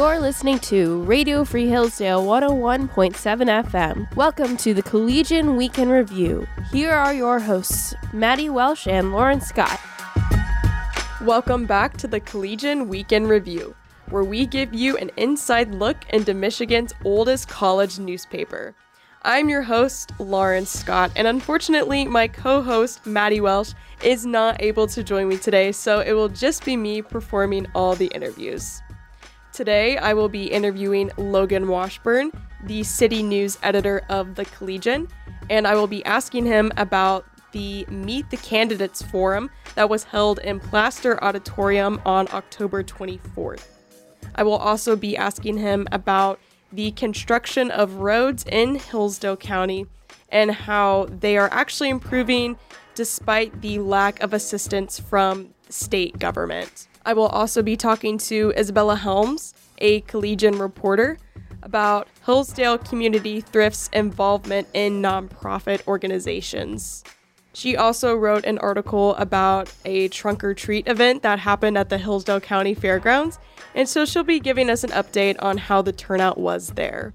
You're listening to Radio Free Hillsdale 101.7 FM. Welcome to the Collegian Week in Review. Here are your hosts, Maddie Welsh and Lauren Scott. Welcome back to the Collegian Week in Review, where we give you an inside look into Michigan's oldest college newspaper. I'm your host, Lauren Scott, and unfortunately, my co host, Maddie Welsh, is not able to join me today, so it will just be me performing all the interviews. Today, I will be interviewing Logan Washburn, the city news editor of the Collegian, and I will be asking him about the Meet the Candidates Forum that was held in Plaster Auditorium on October 24th. I will also be asking him about the construction of roads in Hillsdale County and how they are actually improving despite the lack of assistance from state government. I will also be talking to Isabella Helms, a collegian reporter, about Hillsdale Community Thrift's involvement in nonprofit organizations. She also wrote an article about a trunk or treat event that happened at the Hillsdale County Fairgrounds, and so she'll be giving us an update on how the turnout was there.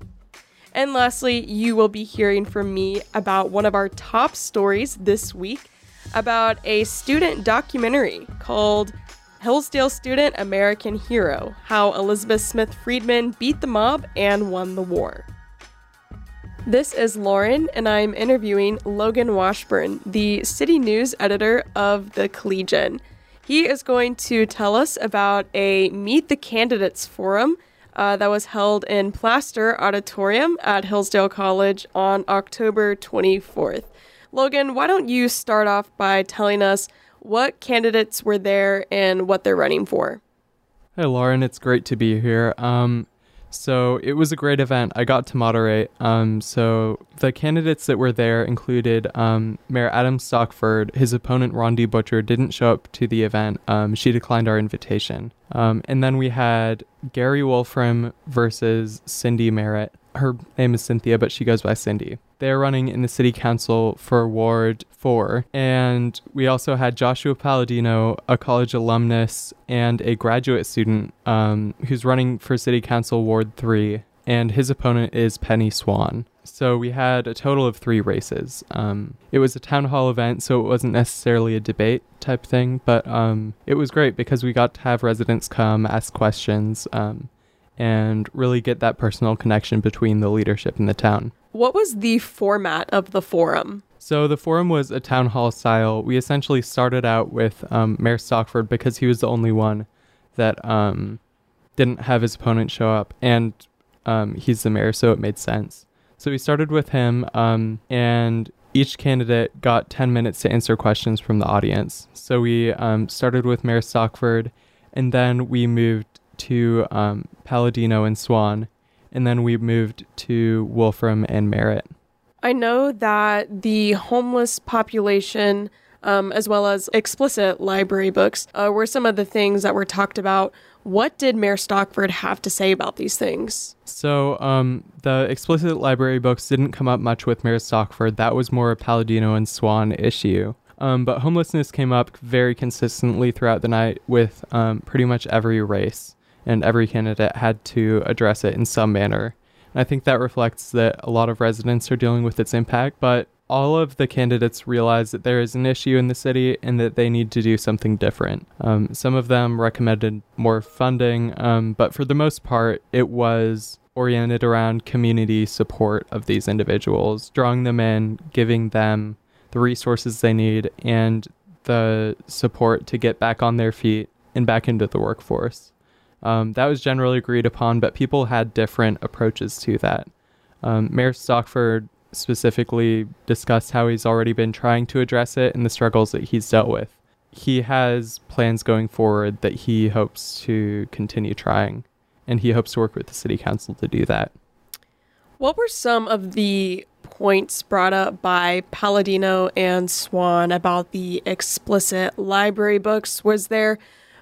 And lastly, you will be hearing from me about one of our top stories this week about a student documentary called Hillsdale Student American Hero How Elizabeth Smith Friedman Beat the Mob and Won the War. This is Lauren, and I'm interviewing Logan Washburn, the city news editor of the Collegian. He is going to tell us about a Meet the Candidates forum uh, that was held in Plaster Auditorium at Hillsdale College on October 24th. Logan, why don't you start off by telling us what candidates were there and what they're running for. Hey, Lauren, it's great to be here. Um, so it was a great event. I got to moderate. Um, so the candidates that were there included um, Mayor Adam Stockford. His opponent, Rondi Butcher, didn't show up to the event. Um, she declined our invitation. Um, and then we had Gary Wolfram versus Cindy Merritt. Her name is Cynthia, but she goes by Cindy. They're running in the city council for Ward 4. And we also had Joshua Palladino, a college alumnus and a graduate student um, who's running for city council Ward 3. And his opponent is Penny Swan. So we had a total of three races. Um, it was a town hall event, so it wasn't necessarily a debate type thing, but um, it was great because we got to have residents come ask questions um, and really get that personal connection between the leadership in the town. What was the format of the forum? So the forum was a town hall style. We essentially started out with um, Mayor Stockford because he was the only one that um, didn't have his opponent show up, and um, he's the mayor, so it made sense. So we started with him, um, and each candidate got 10 minutes to answer questions from the audience. So we um, started with Mayor Stockford, and then we moved to um, Palladino and Swan, and then we moved to Wolfram and Merritt. I know that the homeless population, um, as well as explicit library books, uh, were some of the things that were talked about. What did Mayor Stockford have to say about these things? So, um, the explicit library books didn't come up much with Mayor Stockford. That was more a Palladino and Swan issue. Um, but homelessness came up very consistently throughout the night with um, pretty much every race and every candidate had to address it in some manner. And I think that reflects that a lot of residents are dealing with its impact, but all of the candidates realize that there is an issue in the city and that they need to do something different. Um, some of them recommended more funding, um, but for the most part, it was oriented around community support of these individuals, drawing them in, giving them the resources they need, and the support to get back on their feet and back into the workforce. Um, that was generally agreed upon, but people had different approaches to that. Um, Mayor Stockford specifically discussed how he's already been trying to address it and the struggles that he's dealt with. He has plans going forward that he hopes to continue trying, and he hopes to work with the city council to do that. What were some of the points brought up by Palladino and Swan about the explicit library books? Was there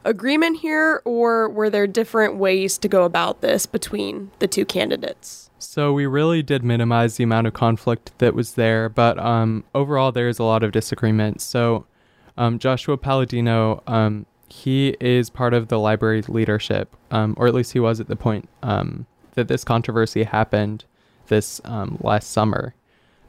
agreement here, or were there different ways to go about this between the two candidates? So we really did minimize the amount of conflict that was there, but um, overall there is a lot of disagreement. So um, Joshua Palladino, um, he is part of the library leadership, um, or at least he was at the point um, that this controversy happened this um, last summer.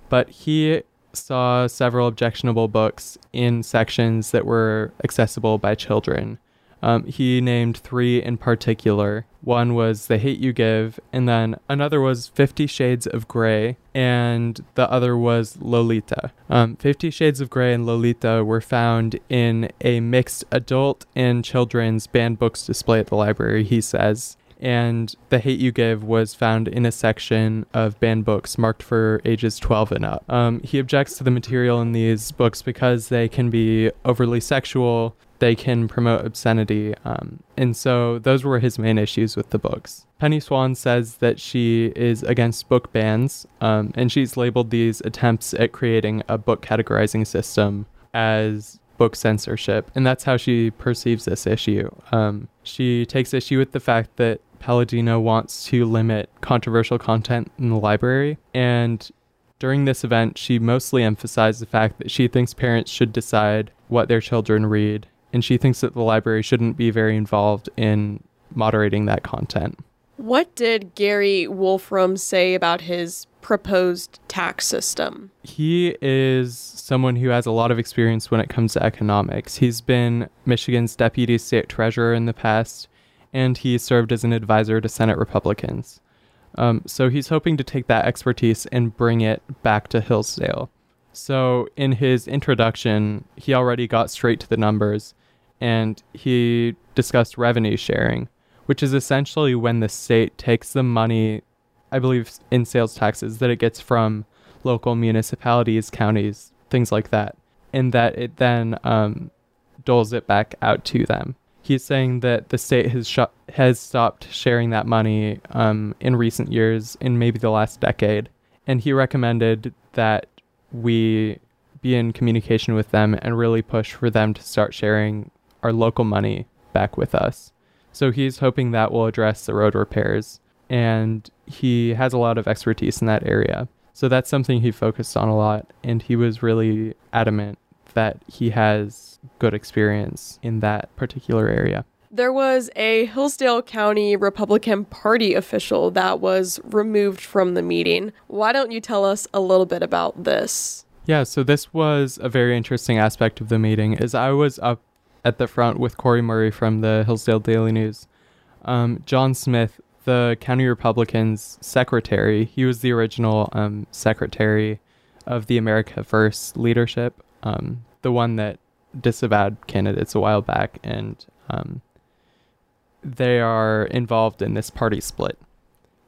But he saw several objectionable books in sections that were accessible by children. Um, he named three in particular. One was The Hate You Give, and then another was Fifty Shades of Grey, and the other was Lolita. Um, Fifty Shades of Grey and Lolita were found in a mixed adult and children's banned books display at the library, he says and The Hate You Give was found in a section of banned books marked for ages 12 and up. Um, he objects to the material in these books because they can be overly sexual, they can promote obscenity, um, and so those were his main issues with the books. Penny Swan says that she is against book bans, um, and she's labeled these attempts at creating a book categorizing system as book censorship, and that's how she perceives this issue. Um, she takes issue with the fact that Palladino wants to limit controversial content in the library. And during this event, she mostly emphasized the fact that she thinks parents should decide what their children read. And she thinks that the library shouldn't be very involved in moderating that content. What did Gary Wolfram say about his proposed tax system? He is someone who has a lot of experience when it comes to economics. He's been Michigan's deputy state treasurer in the past and he served as an advisor to Senate Republicans. Um, so he's hoping to take that expertise and bring it back to Hillsdale. So in his introduction, he already got straight to the numbers and he discussed revenue sharing, which is essentially when the state takes the money, I believe, in sales taxes that it gets from local municipalities, counties, things like that, and that it then um, doles it back out to them. He's saying that the state has sh- has stopped sharing that money um, in recent years, in maybe the last decade, and he recommended that we be in communication with them and really push for them to start sharing our local money back with us. So he's hoping that will address the road repairs, and he has a lot of expertise in that area. So that's something he focused on a lot, and he was really adamant that he has good experience in that particular area. There was a Hillsdale County Republican Party official that was removed from the meeting. Why don't you tell us a little bit about this? Yeah, so this was a very interesting aspect of the meeting. is I was up at the front with Corey Murray from the Hillsdale Daily News, um, John Smith, the county Republicans secretary, he was the original um, secretary of the America First leadership um, the one that disavowed candidates a while back, and um, they are involved in this party split.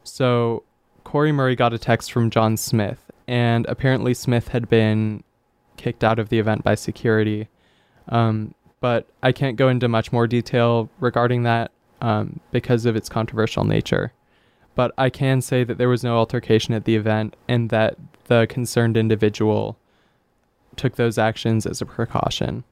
So Corey Murray got a text from John Smith, and apparently Smith had been kicked out of the event by security. Um, but I can't go into much more detail regarding that um, because of its controversial nature. But I can say that there was no altercation at the event and that the concerned individual took those actions as a precaution.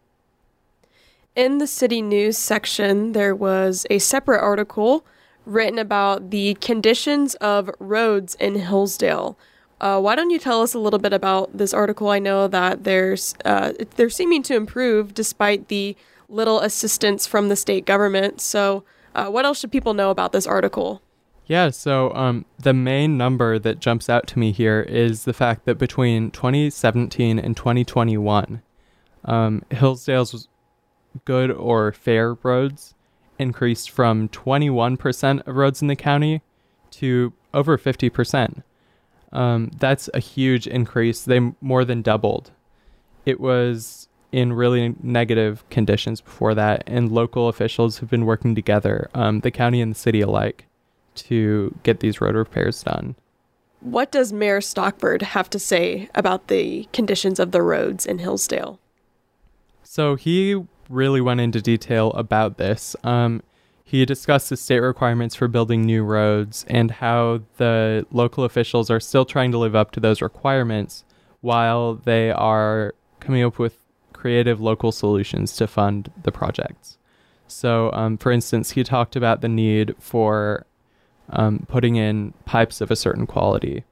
In the city news section, there was a separate article written about the conditions of roads in Hillsdale. Uh, why don't you tell us a little bit about this article? I know that there's uh, they're seeming to improve despite the little assistance from the state government. So, uh, what else should people know about this article? Yeah, so um, the main number that jumps out to me here is the fact that between 2017 and 2021, um, Hillsdale's good or fair roads increased from 21% of roads in the county to over 50%. Um, that's a huge increase. They more than doubled. It was in really negative conditions before that, and local officials have been working together, um, the county and the city alike to get these road repairs done. What does Mayor Stockford have to say about the conditions of the roads in Hillsdale? So he really went into detail about this. Um, he discussed the state requirements for building new roads and how the local officials are still trying to live up to those requirements while they are coming up with creative local solutions to fund the projects. So, um, for instance, he talked about the need for um, putting in pipes of a certain quality.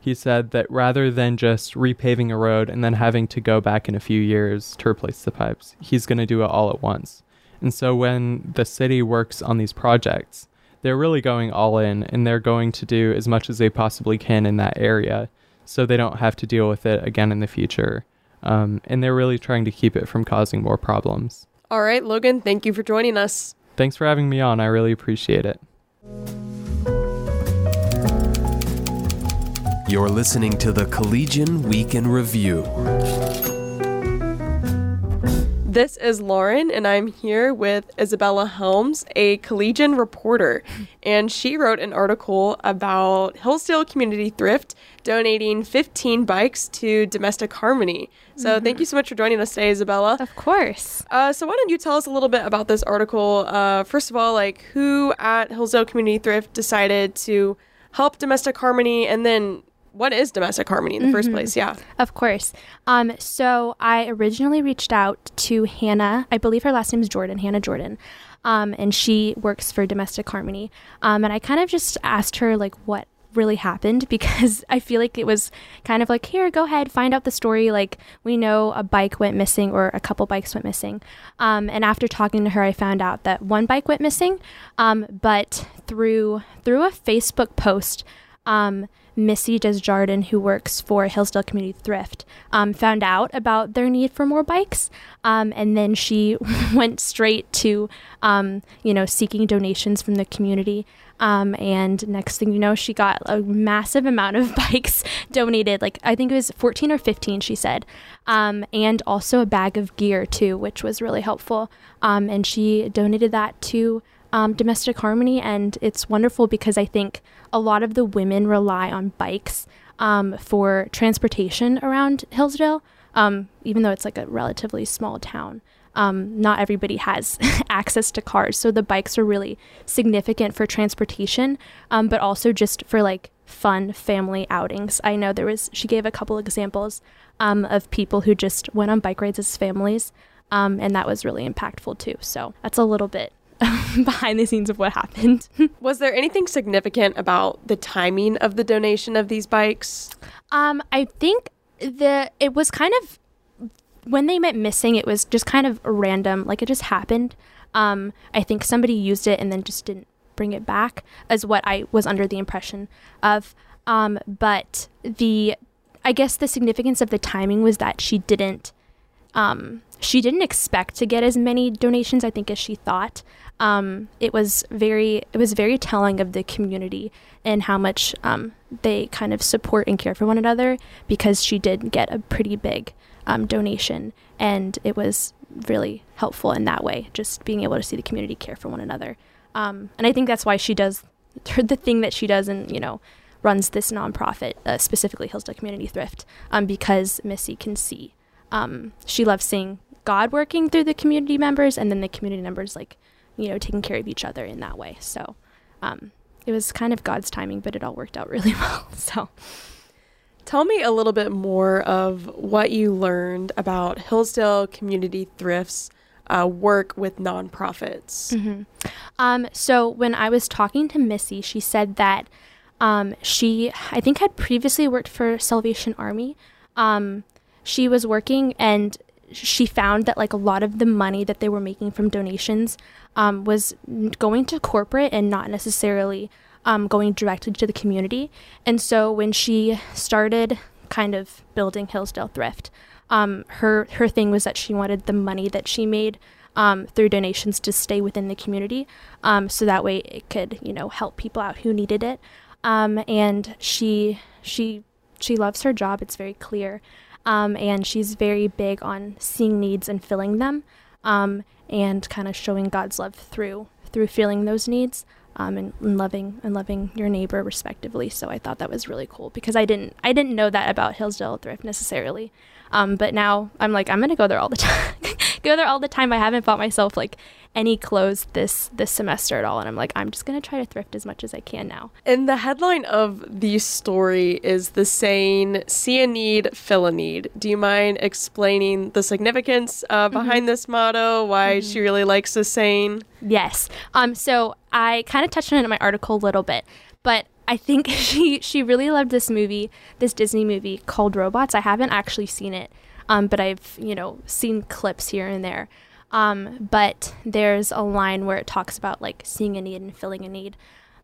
He said that rather than just repaving a road and then having to go back in a few years to replace the pipes, he's going to do it all at once. And so when the city works on these projects, they're really going all in and they're going to do as much as they possibly can in that area so they don't have to deal with it again in the future. Um, and they're really trying to keep it from causing more problems. All right, Logan, thank you for joining us. Thanks for having me on. I really appreciate it. You're listening to the Collegian Week in Review. This is Lauren, and I'm here with Isabella Helms, a collegian reporter. And she wrote an article about Hillsdale Community Thrift donating 15 bikes to Domestic Harmony. So Mm-hmm. thank you so much for joining us today, Isabella. Of course. Uh, so why don't you tell us a little bit about this article? Uh, first of all, like who at Hillsdale Community Thrift decided to help Domestic Harmony, and then what is Domestic Harmony in the first place? Yeah. Of course. Um, so I originally reached out to Hannah. I believe her last name is Jordan, Hannah Jordan. Um, and she works for Domestic Harmony. Um, and I kind of just asked her like what really happened because I feel like it was kind of like, here, go ahead, find out the story. Like we know a bike went missing or a couple bikes went missing. Um, and after talking to her, I found out that one bike went missing. Um, but through through a Facebook post, um, Missy Desjardins, who works for Hillsdale Community Thrift, um, found out about their need for more bikes, um, and then she went straight to, um, you know, seeking donations from the community. Um, and next thing you know, she got a massive amount of bikes donated. Like I think it was 14 or 15, she said, um, and also a bag of gear too, which was really helpful. Um, and she donated that to um, Domestic Harmony, and it's wonderful because I think a lot of the women rely on bikes um, for transportation around Hillsdale, um, even though it's like a relatively small town. Um, not everybody has access to cars, so the bikes are really significant for transportation, um, but also just for like fun family outings. I know there was she gave a couple examples um, of people who just went on bike rides as families, um, and that was really impactful too. So that's a little bit behind the scenes of what happened. Was there anything significant about the timing of the donation of these bikes? um, I think the it was kind of when they went missing. It was just kind of random, like it just happened. Um, I think somebody used it and then just didn't bring it back, as what I was under the impression of. Um, but the I guess the significance of the timing was that she didn't um, she didn't expect to get as many donations I think as she thought. Um, it was very it was very telling of the community and how much um, they kind of support and care for one another because she did get a pretty big um, donation. And it was really helpful in that way just being able to see the community care for one another. Um, and I think that's why she does the thing that she does and you know runs this nonprofit uh, specifically Hillsdale Community Thrift um, because Missy can see um, she loves seeing God working through the community members and then the community members like you know taking care of each other in that way so um, it was kind of God's timing but it all worked out really well so Tell me a little bit more of what you learned about Hillsdale Community Thrift's uh, work with nonprofits. Um, so when I was talking to Missy, she said that um, she, I think, had previously worked for Salvation Army. Um, she was working and she found that like a lot of the money that they were making from donations um, was going to corporate and not necessarily um, going directly to the community. And so when she started kind of building Hillsdale Thrift, um, her her thing was that she wanted the money that she made um, through donations to stay within the community, um, so that way it could you know help people out who needed it. Um, and she she she loves her job. It's very clear, um, and she's very big on seeing needs and filling them, um, and kind of showing God's love through through filling those needs. Um, and, and loving and loving your neighbor respectively. So I thought that was really cool because I didn't I didn't know that about Hillsdale Thrift necessarily. Um, but now I'm like I'm gonna go there all the time. Go there all the time. I haven't bought myself like any clothes this this semester at all, and I'm like I'm just gonna try to thrift as much as I can now. And the headline of the story is the saying, see a need, fill a need. Do you mind explaining the significance uh, behind this motto, why she really likes this saying? Yes. Um. So I kind of touched on it in my article a little bit, but I think she she really loved this movie, this Disney movie called Robots. I haven't actually seen it, um, but I've you know seen clips here and there. Um, but there's a line where it talks about like seeing a need and filling a need.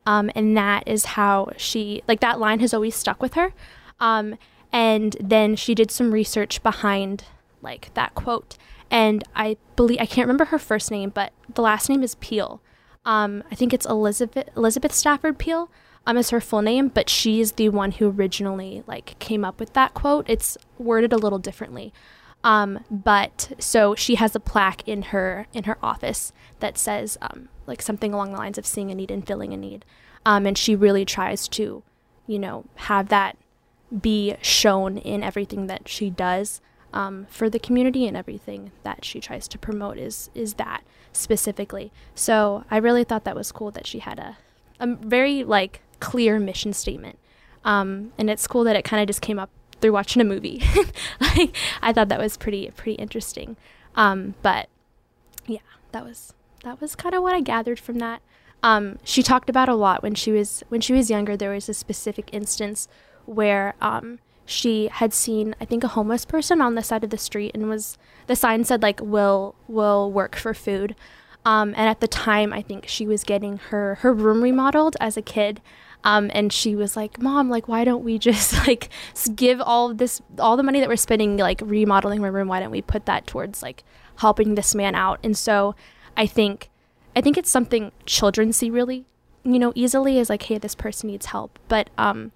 Um, and that is how she, like, that line has always stuck with her. Um, and then she did some research behind like that quote. And I believe, I can't remember her first name, but the last name is Peel. Um, I think it's Elizabeth, Elizabeth Stafford Peel um, is her full name, but she's the one who originally like came up with that quote. It's worded a little differently. Um, but so she has a plaque in her in her office that says um, like something along the lines of seeing a need and filling a need, um, and she really tries to, you know, have that be shown in everything that she does um, for the community and everything that she tries to promote is is that specifically. So I really thought that was cool that she had a a very like clear mission statement, um, and it's cool that it kind of just came up through watching a movie. like, I thought that was pretty pretty interesting. Um, but yeah, that was that was kind of what I gathered from that. Um, she talked about a lot when she was when she was younger. There was a specific instance where um, she had seen I think a homeless person on the side of the street and was the sign said like will will work for food. Um, and at the time, I think she was getting her her room remodeled as a kid, um, and she was like, "Mom, like, why don't we just like give all this, all the money that we're spending, like remodeling my room? Why don't we put that towards like helping this man out?" And so, I think, I think it's something children see really, you know, easily is like, "Hey, this person needs help," but um,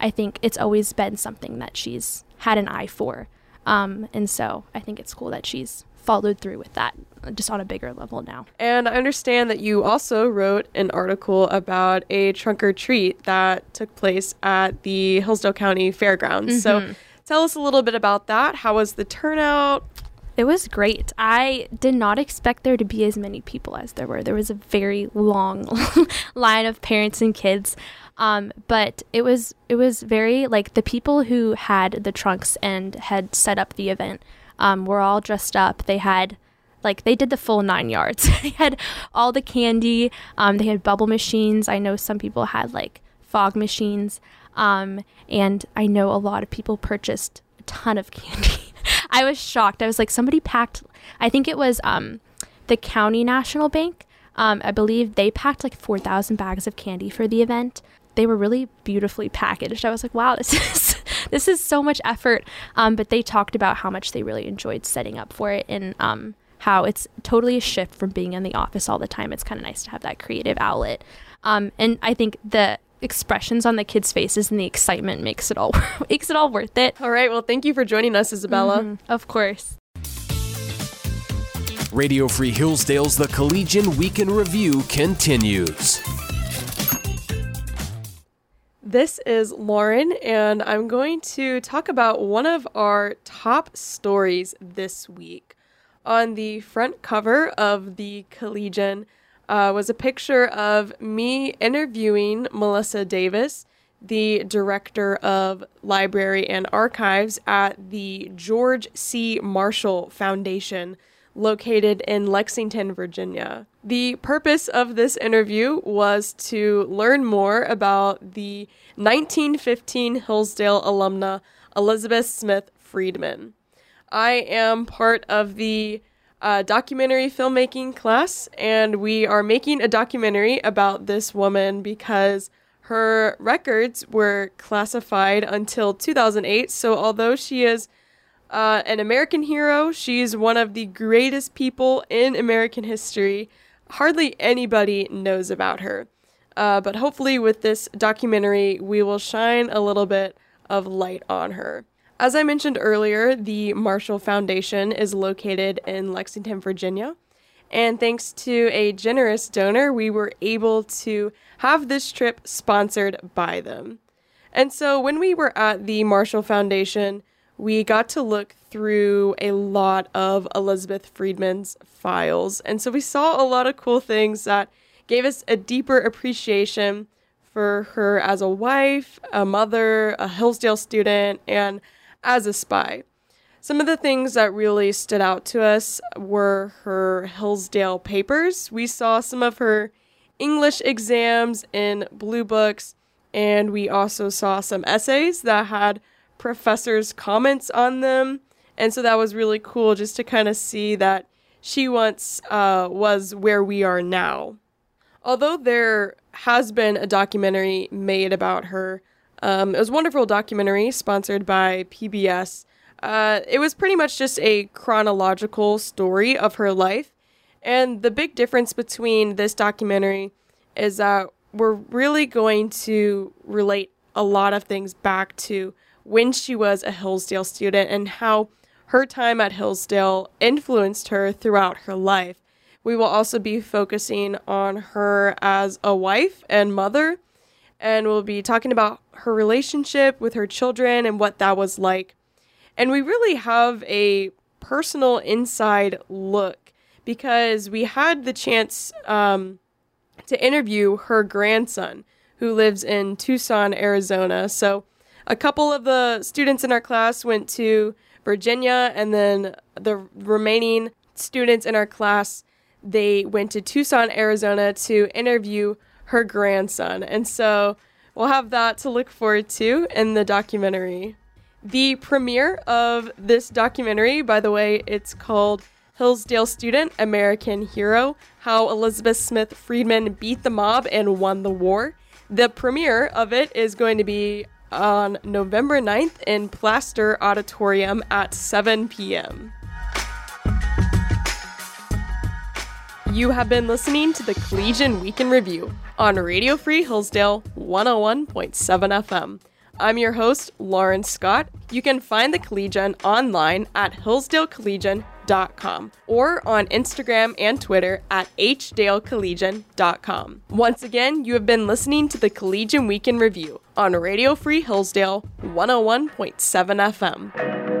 I think it's always been something that she's had an eye for, um, and so I think it's cool that she's followed through with that just on a bigger level now. And I understand that you also wrote an article about a trunk or treat that took place at the Hillsdale County Fairgrounds. Mm-hmm. So tell us a little bit about that. How was the turnout? It was great. I did not expect there to be as many people as there were. There was a very long line of parents and kids. Um, but it was it was very like the people who had the trunks and had set up the event um, were all dressed up. They had like they did the full nine yards. they had all the candy. Um, they had bubble machines. I know some people had like fog machines. Um, and I know a lot of people purchased a ton of candy. I was shocked. I was like, somebody packed. I think it was um, the County National Bank. Um, I believe they packed like four thousand bags of candy for the event. They were really beautifully packaged. I was like, wow, this is this is so much effort. Um, but they talked about how much they really enjoyed setting up for it and um, how it's totally a shift from being in the office all the time. It's kind of nice to have that creative outlet. Um, and I think the expressions on the kids' faces and the excitement makes it all makes it all worth it. All right. Well, thank you for joining us, Isabella. Mm-hmm, of course. Radio Free Hillsdale's The Collegian Week in Review continues. This is Lauren, and I'm going to talk about one of our top stories this week. On the front cover of the Collegian uh, was a picture of me interviewing Melissa Davis, the director of library and archives at the George C. Marshall Foundation located in Lexington, Virginia. The purpose of this interview was to learn more about the 1915 Hillsdale alumna Elizabeth Smith Friedman. I am part of the uh, documentary filmmaking class, and we are making a documentary about this woman because her records were classified until 2008. So, although she is uh, an American hero. She's one of the greatest people in American history. Hardly anybody knows about her. Uh, but hopefully, with this documentary, we will shine a little bit of light on her. As I mentioned earlier, the Marshall Foundation is located in Lexington, Virginia. And thanks to a generous donor, we were able to have this trip sponsored by them. And so when we were at the Marshall Foundation, we got to look through a lot of Elizabeth Friedman's files. And so we saw a lot of cool things that gave us a deeper appreciation for her as a wife, a mother, a Hillsdale student, and as a spy. Some of the things that really stood out to us were her Hillsdale papers. We saw some of her English exams in blue books, and we also saw some essays that had professor's comments on them. And so that was really cool just to kind of see that she once uh, was where we are now. Although there has been a documentary made about her, um, it was a wonderful documentary sponsored by PBS. Uh, it was pretty much just a chronological story of her life. And the big difference between this documentary is that we're really going to relate a lot of things back to when she was a Hillsdale student and how her time at Hillsdale influenced her throughout her life. We will also be focusing on her as a wife and mother, and we'll be talking about her relationship with her children and what that was like. And we really have a personal inside look because we had the chance um, to interview her grandson who lives in Tucson, Arizona. So a couple of the students in our class went to Virginia, and then the remaining students in our class they went to Tucson, Arizona to interview her grandson. And so we'll have that to look forward to in the documentary. The premiere of this documentary, by the way, it's called Hillsdale Student American Hero How Elizabeth Smith Friedman Beat the Mob and Won the War. The premiere of it is going to be on November 9th in Plaster Auditorium at 7 p.m. You have been listening to the Collegian Week in Review on Radio Free Hillsdale 101.7 FM. I'm your host, Lauren Scott. You can find the Collegian online at hillsdalecollegian.com or on Instagram and Twitter at hdalecollegian.com. Once again, you have been listening to the Collegian Week in Review on Radio Free Hillsdale 101.7 FM.